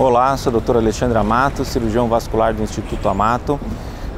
Olá, sou o Dr. Alexandre Amato, cirurgião vascular do Instituto Amato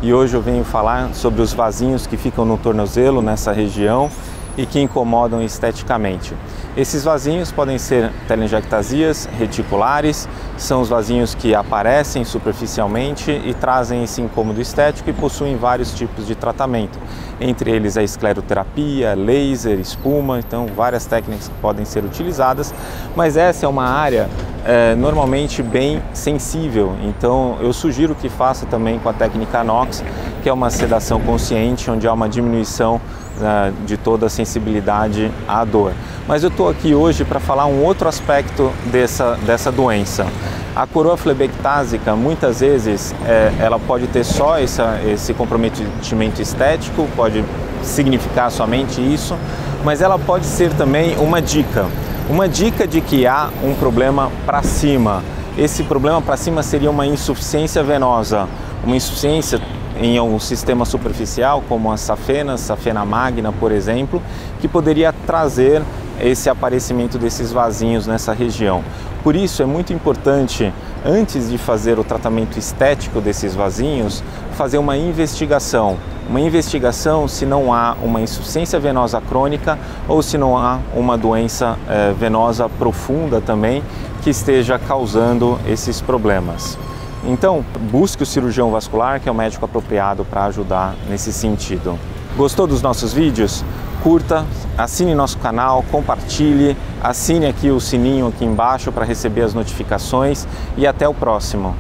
e hoje eu venho falar sobre os vasinhos que ficam no tornozelo nessa região e que incomodam esteticamente. Esses vasinhos podem ser telangiectasias reticulares, são os vasinhos que aparecem superficialmente e trazem esse incômodo estético e possuem vários tipos de tratamento, entre eles a escleroterapia, laser, espuma, então várias técnicas que podem ser utilizadas, mas essa é uma área é, normalmente bem sensível, então eu sugiro que faça também com a técnica NOX, que é uma sedação consciente, onde há uma diminuição né, de toda a sensibilidade à dor. Mas eu estou aqui hoje para falar um outro aspecto dessa, dessa doença. A coroa flebectásica, muitas vezes, é, ela pode ter só essa, esse comprometimento estético, pode significar somente isso, mas ela pode ser também uma dica. Uma dica de que há um problema para cima. Esse problema para cima seria uma insuficiência venosa, uma insuficiência em um sistema superficial, como a safena, safena magna, por exemplo, que poderia trazer esse aparecimento desses vasinhos nessa região. Por isso é muito importante, antes de fazer o tratamento estético desses vasinhos, fazer uma investigação. Uma investigação se não há uma insuficiência venosa crônica ou se não há uma doença eh, venosa profunda também que esteja causando esses problemas. Então, busque o cirurgião vascular, que é o médico apropriado para ajudar nesse sentido. Gostou dos nossos vídeos? Curta, assine nosso canal, compartilhe, assine aqui o sininho aqui embaixo para receber as notificações e até o próximo.